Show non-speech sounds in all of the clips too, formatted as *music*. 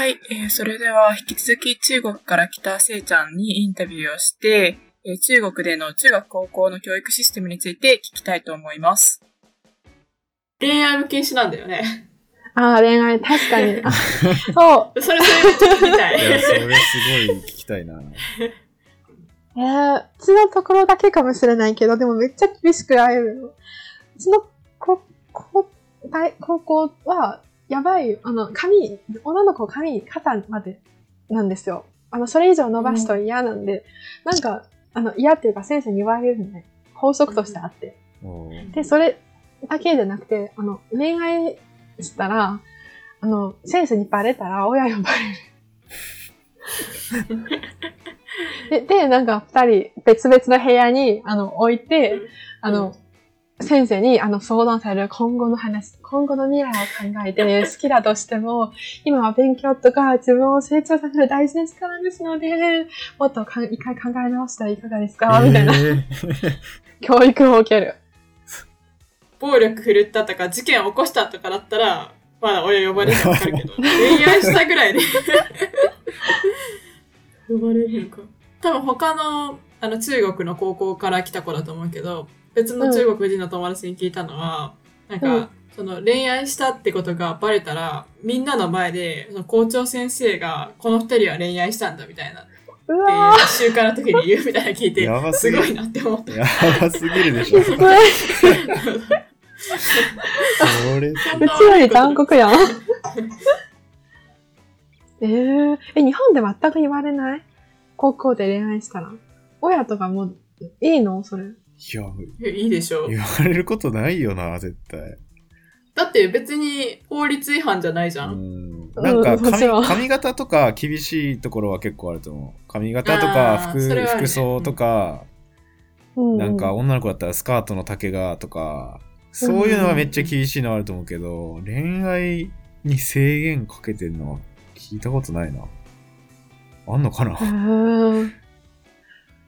はい、えーそれでは引き続き中国から来たせいちゃんにインタビューをして、えー中国での中学高校の教育システムについて聞きたいと思います。恋愛も禁止なんだよね。ああ、恋愛、確かに。*laughs* あそう。それ、それちょっと見たいや、い。それすごい聞きたいな。*laughs* えー、うちのところだけかもしれないけど、でもめっちゃ厳しく会えるの。うちの高高大高校は、やばい、あの、髪、女の子髪、肩までなんですよ。あの、それ以上伸ばすと嫌なんで、なんか、あの、嫌っていうか先生に言われるのね。法則としてあって。で、それだけじゃなくて、あの、恋愛したら、あの、先生にバレたら親呼ばれる。*laughs* で、で、なんか二人別々の部屋に、あの、置いて、あの、先生に、あの、相談される今後の話、今後の未来を考えて、*laughs* 好きだとしても、今は勉強とか自分を成長させる大事な時間ですので、もっとか一回考え直したらいかがですか？みたいなえー *laughs* 教育を受ける。暴力振るったとか、事件を起こしたとかだったら、まだ親呼ばれるのわかるけど、*laughs* 恋愛したぐらいで。呼ばれるのか。多分他の、あの、中国の高校から来た子だと思うけど、別の中国人の友達に聞いたのは、なんか、うんその恋愛したってことがバレたら、みんなの前で、その校長先生が、この二人は恋愛したんだみたいな、うわっていう習慣の時に言うみたいなの聞いてすごいなって思った。やばすぎるでしょ。*laughs* ごい。それ、うちより残酷やん。えー、え、日本で全く言われない？高校で恋愛したら。親とかもう、いいの？それ。いや、いいでしょう。言われることないよな、絶対。だって別に法律違反じゃないじゃ。うんん。なんか髪、髪型とか厳しいところは結構あると思う。髪型とか服、ね服装とか、うんなんか女の子だったらスカートの丈がとか、そういうのはめっちゃ厳しいのはあると思うけど、恋愛に制限かけてるのは聞いたことないな。あんのかな？うーん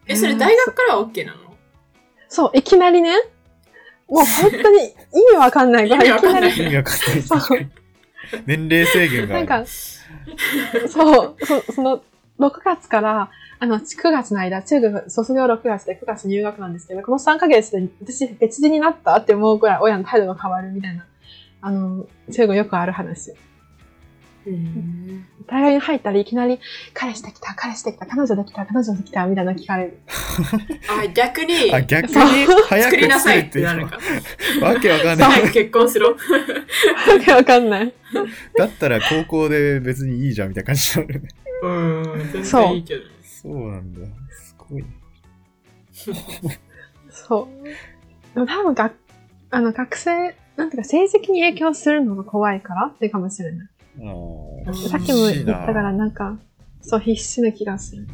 え、それ大学からは OK なの？そう、いきなりね。もう本当に意味わかんないから、いいきなり。意味わかんない。年齢制限が。なんか、そう、そその、6月から、あの、9月の間、中学卒業6月で9月入学なんですけど、この3ヶ月で私別人になったって思うくらい親の態度が変わるみたいな、あの、中国よくある話。うん。大学に入ったらいきなり、彼氏できた、彼氏できた、彼女できた、彼女できた、みたいなの聞かれる。あ、逆に、あ、逆に早く作りなさいってなるか。わけわかんない。早く結婚しろ。わけわかんない。だったら高校で別にいいじゃんみたいな感じになるね。うん、全そう然いいけど。そうなんだ。すごい。そう。でも多分が、あの、学生、なんていうか、成績に影響するのが怖いからってかもしれない。さっきも言ったから、なんか、そう、必死な気がする。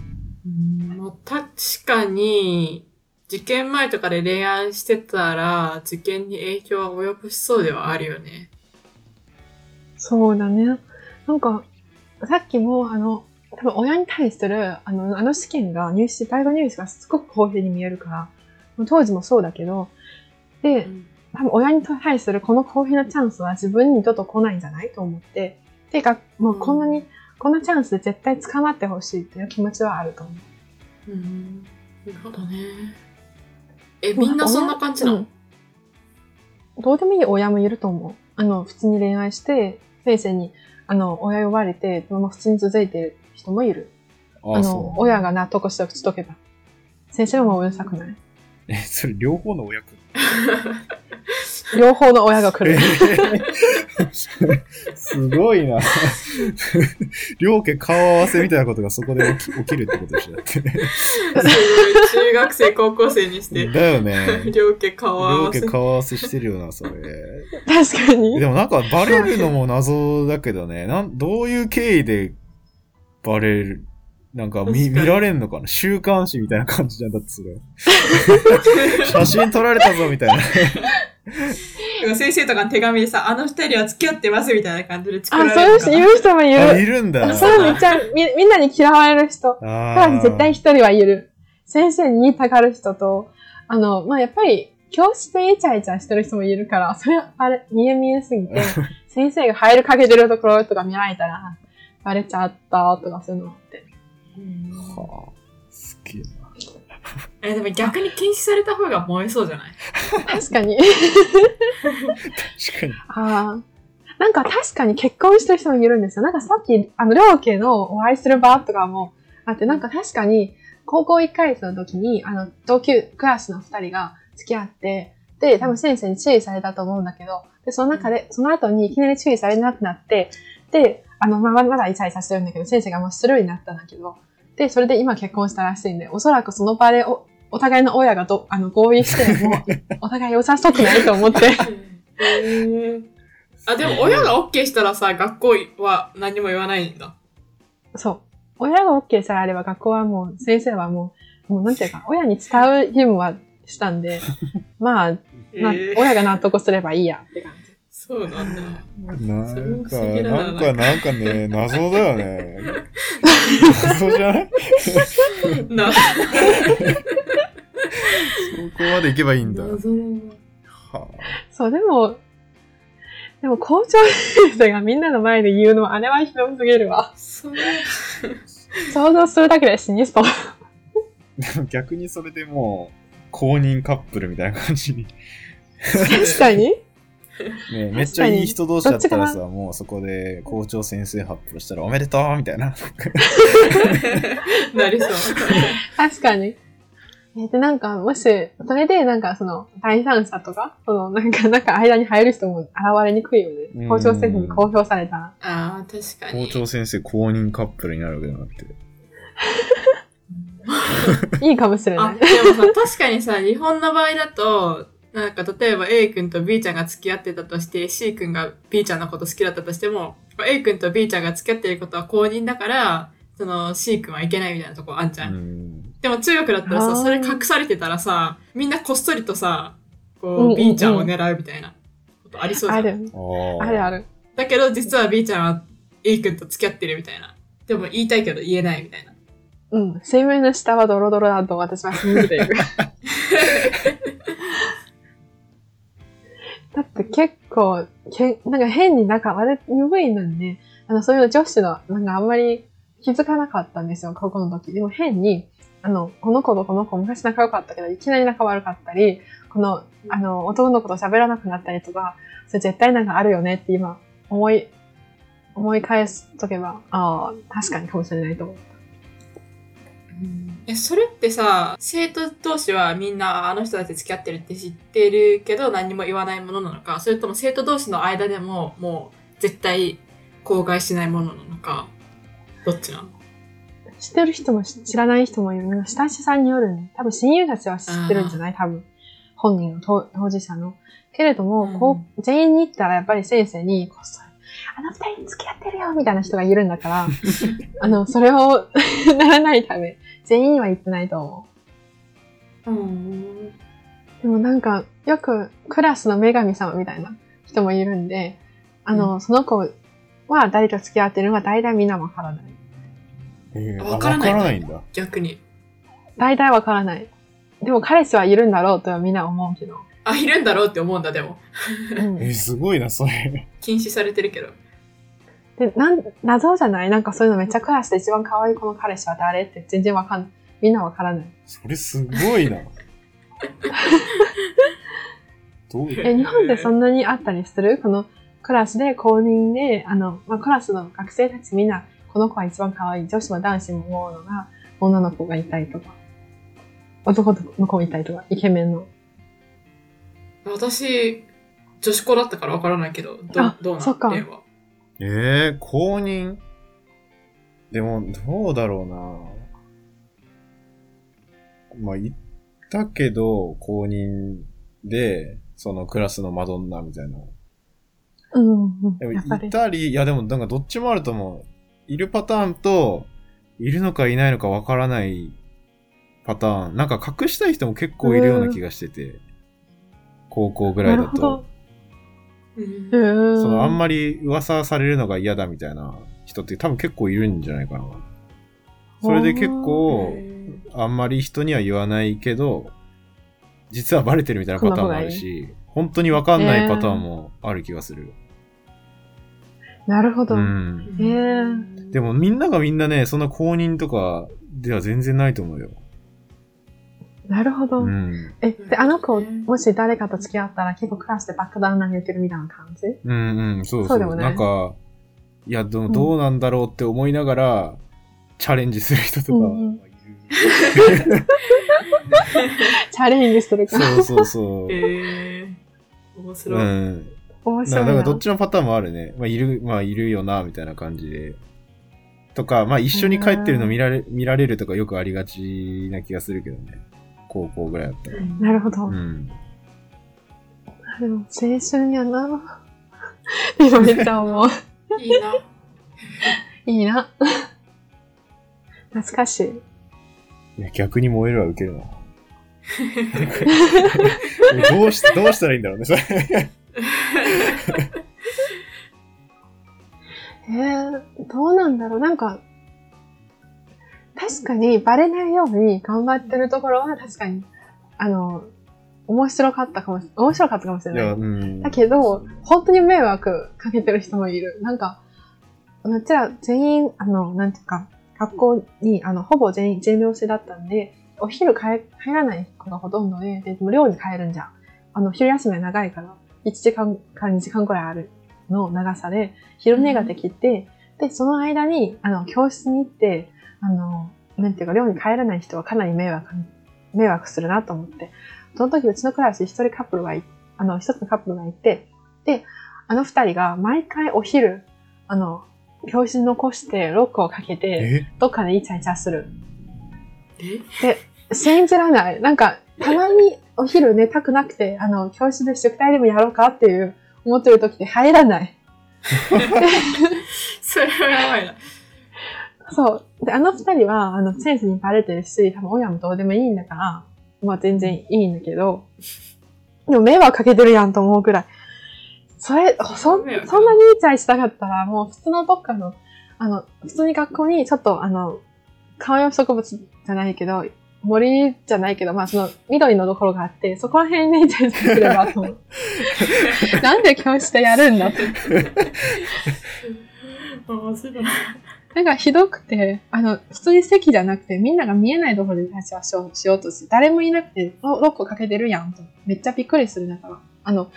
うんまあ、確かに、受験前とかで恋愛してたら、受験に影響は及ぼしそうではあるよね。そうだね。なんか、さっきも、あの、多分親に対する、あの、あの試験が、入試、大学入試がすごく公平に見えるから、当時もそうだけど、で、多分親に対するこの公平なチャンスは自分にとって来ないんじゃないと思って、てか、もうこんなに、こんなチャンスで絶対捕まってほしいっていう気持ちはあると思う。うん。なるほどね。え、みんなそんな感じなの、うんどうでもいい親もいると思う。あの、普通に恋愛して、先生に、あの、親呼ばれて、そのまま普通に続いてる人もいる。ああそうの、親が納得して口とけば。先生もうるさくない？え、それ両方の親くん *laughs* 両方の親が来る。*laughs* すごいな。両家顔合わせみたいなことがそこで起き起きるってことでしょだって。すごい。中学生、高校生にして、だよね。両家顔合両わせ家。顔合わせしてるよな、それ。確かにで。もなんかバレるのも謎だけどね。なんどういう経緯でバレるなんか見られんのかな？週刊誌みたいな感じじゃん。だってそれ。*laughs* 写真撮られたぞみたいな。*laughs* 先生とかの手紙でさ、あの二人は付き合ってますみたいな感じで作あ、らそういう人れるのかな言う人もいあ、る。いるんだ。それめっちゃみ、みんなに嫌われる人。あクラス絶対一人はいる。先生に言いたがる人と、あの、まあ、やっぱり、教室でイチャイチャしてる人もいるから、それ、あれ、見え見えすぎて、*laughs* 先生が入るかけてるところとか見られたら、バレちゃったとかそういうのあって。は。え、でも逆に禁止された方が燃えそうじゃない？*laughs* 確かに。確かに。ああ。なんか確かに結婚してる人もいるんですよ。なんかさっき、あの、両家のお会いする場とかもあって、なんか確かに、高校1回生の時に、あの、同級クラスの2人が付き合って、で、多分先生に注意されたと思うんだけど、で、その中で、その後にいきなり注意されなくなって、で、あの、まあ、まだイチャイチャしてるんだけど、先生がもうスルーになったんだけど、で、それで今結婚したらしいんで、おそらくその場でお、お互いの親がど、あの、合意して、もう、お互い良さそうくないと思って、*laughs* あ、でも親が OK したらさ、学校は何も言わないんだ。そう。親が OK さえあれば学校はもう、先生はもう、もうなんていうか、親に伝う義務はしたんで、*laughs* まあ、なえー親が納得すればいいやって感じ。そうなんだ。なんか、ななんか、なんかね、謎だよね。謎じゃない？な、そこまで行けばいいんだ。は謎のあ、そう、でも、でも校長先生がみんなの前で言うのは、あれはひどすぎるわ。想像するだけで死にそう。でも逆にそれでもう、公認カップルみたいな感じに。確かに *laughs* ねめっちゃいい人同士だったらどさ、もうそこで校長先生発表したらおめでとうみたいな。*laughs* なりそう。確かに。えで、なんか、もし、それで、なんか、その、第三者とか、その、なんか、なんか、間に入る人も現れにくいよね。校長先生に公表されたら。ああ、確かに。校長先生公認カップルになるわけだなって。*laughs* いいかもしれあ、ないで。もさ、確かにさ、日本の場合だと、なんか例えば A 君と B ちゃんが付き合ってたとして C 君が B ちゃんのこと好きだったとしても A 君と B ちゃんが付き合ってることは公認だからその C 君はいけないみたいなとこあんじゃ。うんん。でも中国だったらさ、それ隠されてたらさ、みんなこっそりとさ、こう、うんうんうん B ちゃんを狙うみたいなことありそうじゃん。ある。ああるある。だけど実は B ちゃんは A 君と付き合ってるみたいな。でも言いたいけど言えないみたいな。うん。水面の下はドロドロだと私は信じている。*laughs* だって結構、けなんか変になんか、私、鈍いなんで、あの、そういう女子の、なんかあんまり気づかなかったんですよ、高校の時。でも変に、あの、この子とこの子昔仲良かったけど、いきなり仲悪かったり、この、あの、男の子と喋らなくなったりとか、それ絶対なんかあるよねって今、思い、思い返すとけば、ああ、確かにかもしれないと思う。え、それってさ、生徒同士はみんなあの人たち付き合ってるって知ってるけど何も言わないものなのか、それとも生徒同士の間でももう絶対口外しないものなのか、どっちなの？知ってる人も知らない人もいる。なんか親しさによるね。多分親友たちは知ってるんじゃない？多分。本人の当当事者の。けれども、うんこう、全員に行ったらやっぱり先生に、こっそり、あの二人付き合ってるよみたいな人がいるんだから、*laughs* あの、それを *laughs* ならないため、全員には言ってないと思うん。う。でもなんか、よくクラスの女神様みたいな人もいるんで、あの、その子は誰と付き合ってるのか大体みんなわからない。えーあわからないわからないんだ。逆に。大体わからない。でも彼氏はいるんだろうとはみんな思うけど。あ、いるんだろうって思うんだ、でも。うんえーすごいな、それ。禁止されてるけど。で、なん、謎じゃない？なんかそういうのめっちゃクラスで一番可愛い子の彼氏は誰？って全然わかんない。みんなわからない。それすごいな。*laughs* どうえ、日本でそんなにあったりする？このクラスで公認で、あの、まあ、クラスの学生たちみんな、この子は一番可愛い。女子も男子も思うのが、女の子がいたりとか、男の子もいたりとか、イケメンの。私、女子校だったからわからないけど、どあどうなそっか例は。えー、公認？でも、どうだろうな。まあ、言ったけど、公認で、そのクラスのマドンナみたいな。うん、うんでもい。たり、いやでもなんかどっちもあると思う。いるパターンと、いるのかいないのかわからないパターン。なんか隠したい人も結構いるような気がしてて。高校ぐらだとそのあんまり噂されるのが嫌だみたいな人って多分結構いるんじゃないかな。それで結構、あんまり人には言わないけど、実はバレてるみたいなパターンもあるし、本当にわかんないパターンもある気がする。なるほど。うん。えーでもみんながみんなね、そんな公認とかでは全然ないと思うよ。なるほど。うん。え、で、あの子、もし誰かと付き合ったら結構クラスで爆弾投げてるみたいな感じ？うんうん、そうそう。そうでもない？なんか、いや、でもどうなんだろうって思いながら、チャレンジする人とか、うんうんチャレンジするか。そうそうそう。えー、面う白い。ん。な面白いな。だからどっちのパターンもあるね。まあ、いる、まあ、いるよな、みたいな感じで。とか、まあ、一緒に帰ってるの見られ、見られるとかよくありがちな気がするけどね。高校ぐらいだったら。なるほど。うん。でも、青春やな。*laughs* 今めっちゃ思う。いいな。いいな。懐かしい。いや、逆に燃えるはウケるな。*laughs* どうし、どうしたらいいんだろうね、それ。*laughs* えー、どうなんだろう。なんか、確かにバレないように頑張ってるところは確かに、あの、面白かったかもし、面白かったかもしれない。うん。だけど、本当に迷惑かけてる人もいる。なんか、うちら全員、あの、なんていうか、学校に、あの、ほぼ全員、全寮制だったんで、お昼帰帰らない子がほとんどで、で、でも寮に帰るんじゃん。あの、昼休みは長いから、1時間から2時間くらいあるの長さで、昼寝ができて、で、その間に、あの、教室に行って、あの、なんていうか、寮に帰らない人はかなり迷惑、迷惑するなと思って。その時、うちのクラスに一人カップルがい、あの、一つのカップルがいて、で、あの二人が毎回お昼、あの、教室に残してロックをかけて、え？どっかでイチャイチャする。え？で、信じられない。なんか、たまにお昼寝たくなくて、あの、教室で宿題でもやろうかっていう、思ってる時で入らない。それはやばいな。そう。で、あの二人は、あの、先生にバレてるし、多分親もどうでもいいんだから、まあ全然いいんだけど、でも迷惑かけてるやんと思うくらい。それ、そ、そんなにイチャイしたかったら、もう普通のどっかの、あの、普通に学校にちょっと、あの、観葉植物じゃないけど、森じゃないけど、まあその緑のところがあって、そこら辺でイチャイチャすればと思う。*laughs* なんで教室でやるんだって。面白い。なんかひどくて、あの、普通に席じゃなくて、みんなが見えないところで立ち話をしようとして、誰もいなくて、ロロックかけてるやんと。めっちゃびっくりするだから。あの、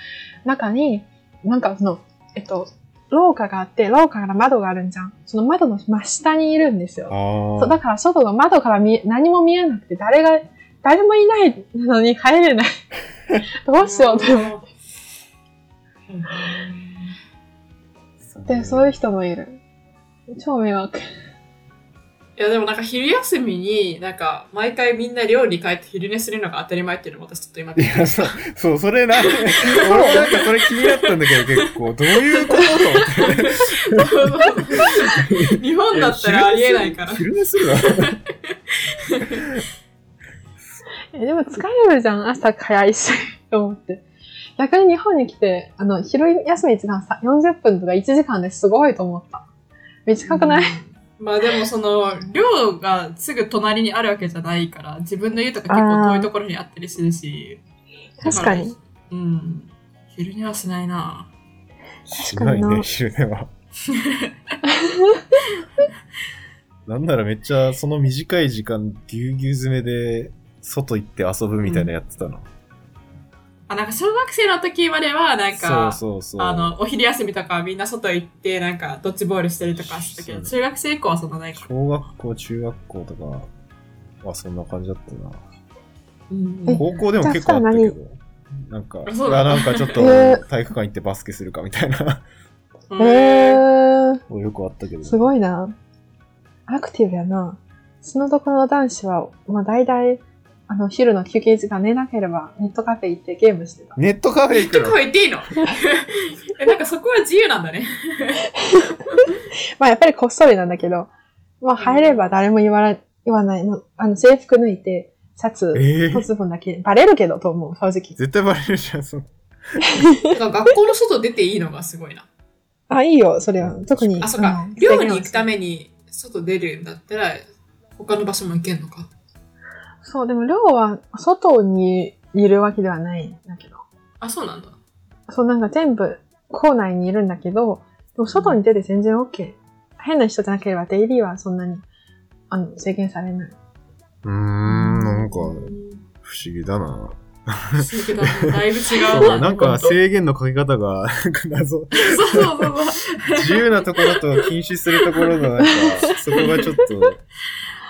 中に、なんかその、えっと、廊下があって、廊下から窓があるんじゃん。その窓の真下にいるんですよ。そうあだから外が窓から見え、何も見えなくて、誰が、誰もいないのに入れない。*laughs* どうしようって思って、そういう人もいる。超迷惑。いやでもなんか昼休みになんか毎回みんな寮に帰って昼寝するのが当たり前っていうのも私ちょっと今いや、そう、そう、それな、*laughs* 俺なんかそれ気になったんだけど結構、どういうことと思って。日本だったらありえないから。昼寝するわ。*laughs* え、でも疲れるじゃん、朝早いし、と思って。逆に日本に来て、あの、昼休み時間さ40分とか1時間ですごいと思った。短くない、まあでもその寮がすぐ隣にあるわけじゃないから自分の家とか結構遠いところにあったりするし。確かに。うん。昼寝はしないな。しなないね、昼寝は。なんならめっちゃその短い時間ぎゅうぎゅう詰めで外行って遊ぶみたいなやってたの。あ、なんか小学生の時まではなんか、そうそうそう。あの、お昼休みとかみんな外行ってなんかドッジボールしたりとかしてたけど、中学生以降はそんなないから。小学校、中学校とかはそんな感じだったな。うんえ高校でも結構あったけど。なんか、うなんかちょっと *laughs* えー体育館行ってバスケするかみたいな、へえー、よくあったけど。すごいな。アクティブやな。そのところの男子は、まあ大体、あの、昼の休憩時間寝なければネットカフェ行ってゲームしてた。ネットカフェ行く結の構言っていいの？*laughs* え、なんかそこは自由なんだね。*laughs* まあやっぱりこっそりなんだけど、まあ入れば誰も言わない、言わないの。あの、制服脱いて、シャツえーとズボンだけ、バレるけどと思う、正直。絶対バレるじゃん、その *laughs* なんか学校の外出ていいのがすごいな。あ、いいよ、それは。特に。あ、そうかん。寮に行くために外出るんだったら、他の場所も行けんのか。そう、でも寮は外にいるわけではないんだけど。あ、そうなんだ。そう、なんか全部校内にいるんだけど、でも外に出て全然 OK。変な人じゃなければ、デイリーはそんなに、あの、制限されない。うーん、なんか、うん不思議だな。不思議だねだいぶ違そううな。なんか制限のかけ方が、なんか謎。そうそうそうそう。自由なところと禁止するところのなんか、そこがちょっと、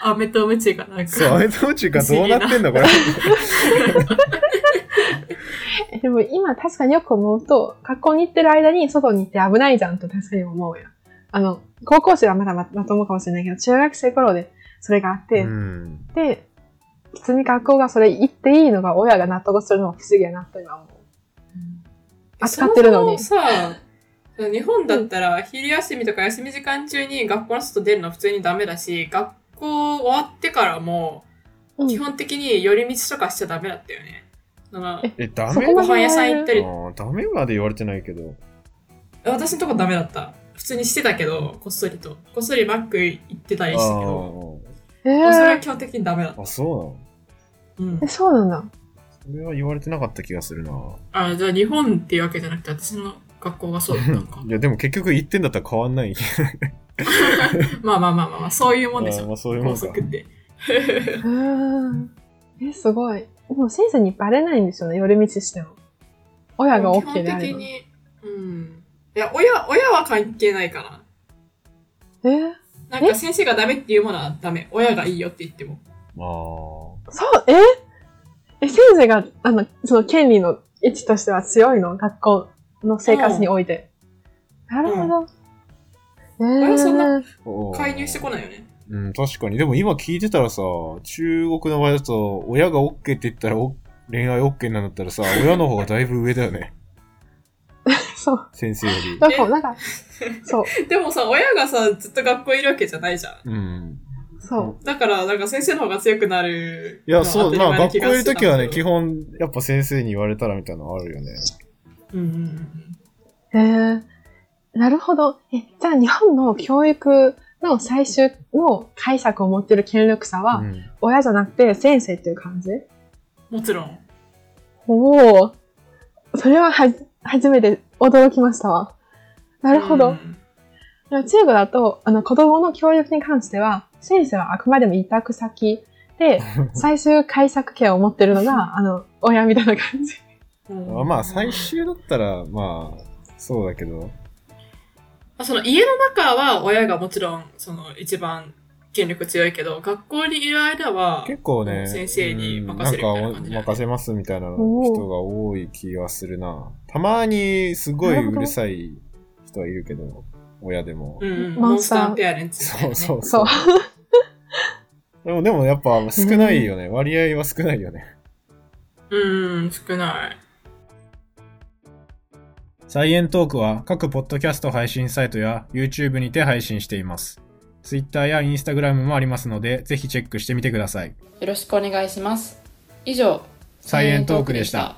飴とムチがなんか。そう、アメとムチがどうなってんだこれ。え *laughs* でも今確かによく思うと、学校に行ってる間に外に行って危ないじゃんと確かに思うよ。あの、高校生はまだままともかもしれないけど、中学生頃でそれがあって、うん。で、普通に学校がそれ行っていいのが親が納得するのも不思議やなと今思う。扱ってるのにそもそもさ、日本だったら昼休みとか休み時間中に学校の外出るの普通にダメだし、学校終わってからもうん基本的に寄り道とかしちゃダメだったよね。ええ、ダメご飯屋さん行ったりダメまで言われてないけど。私のとこダメだった。普通にしてたけど、こっそりと。こっそりマック行ってたりしたけど、えもうそれはー、基本的にダメだっあーあ、そうなの？た。うんえ、。そうなんだ。それは言われてなかった気がするな。あ、じゃあ日本っていうわけじゃなくて、私の学校がそうだったのか *laughs* い。や、でも結局1点だったら変わんない。*laughs* まあまあまあまあまあ、そういうもんでしょ。まあそういうもんって。え、すごい。でも先生にバレないんですよね、寄り道しても。親が基 OK 本であれば。的に、うん。いや、親、親は関係ないかな。え？ーなんか先生がダメっていうものはダメ。親がいいよって言っても。あそう、え？え、先生が、あの、その権利の位置としては強いの？学校の生活において。なるほど。え親そんな。介入してこないよね。うん、確かに。でも今聞いてたらさ、中国の場合だと、親が OK って言ったらお恋愛 OK なんだったらさ、*laughs* 親の方がだいぶ上だよね。*laughs* そう。先生より。だから、なんか、そう、*laughs* でもさ、親がさ、ずっと学校いるわけじゃないじゃん。うん。そう。だから、なんか先生の方が強くなる。いや、そう、まあ学校いるときはね、基本。本、やっぱ先生に言われたらみたいなのあるよね。うんうんえー、なるほど。え、じゃあ日本の教育の最終の解釈を持ってる権力者は、うん。親じゃなくて先生っていう感じ？うん。もちろん。おお。それははじ、初めて驚きましたわ。なるほど。うん中国だと、あの、子供の教育に関しては、先生はあくまでも委託先で、*laughs* 最終解釈権を持ってるのが、あの、親みたいな感じ。うんあまあ、最終だったら、まあ、そうだけど。その家の中は親がもちろん、その一番権力強いけど、学校にいる間は、結構ね、先生に任せるみたいな感じね任せますみたいな人が多い気がするな。たまにすごいうるさい人はいるけど、親でも。うんうん、モンスターペアレンツね。そうそうそう。*laughs* でも、でもやっぱ少ないよね。割合は少ないよね。うん、少ない。サイエントークは各ポッドキャスト配信サイトや YouTube にて配信しています。Twitter や Instagram もありますので、ぜひチェックしてみてください。よろしくお願いします。以上、サイエントークでした。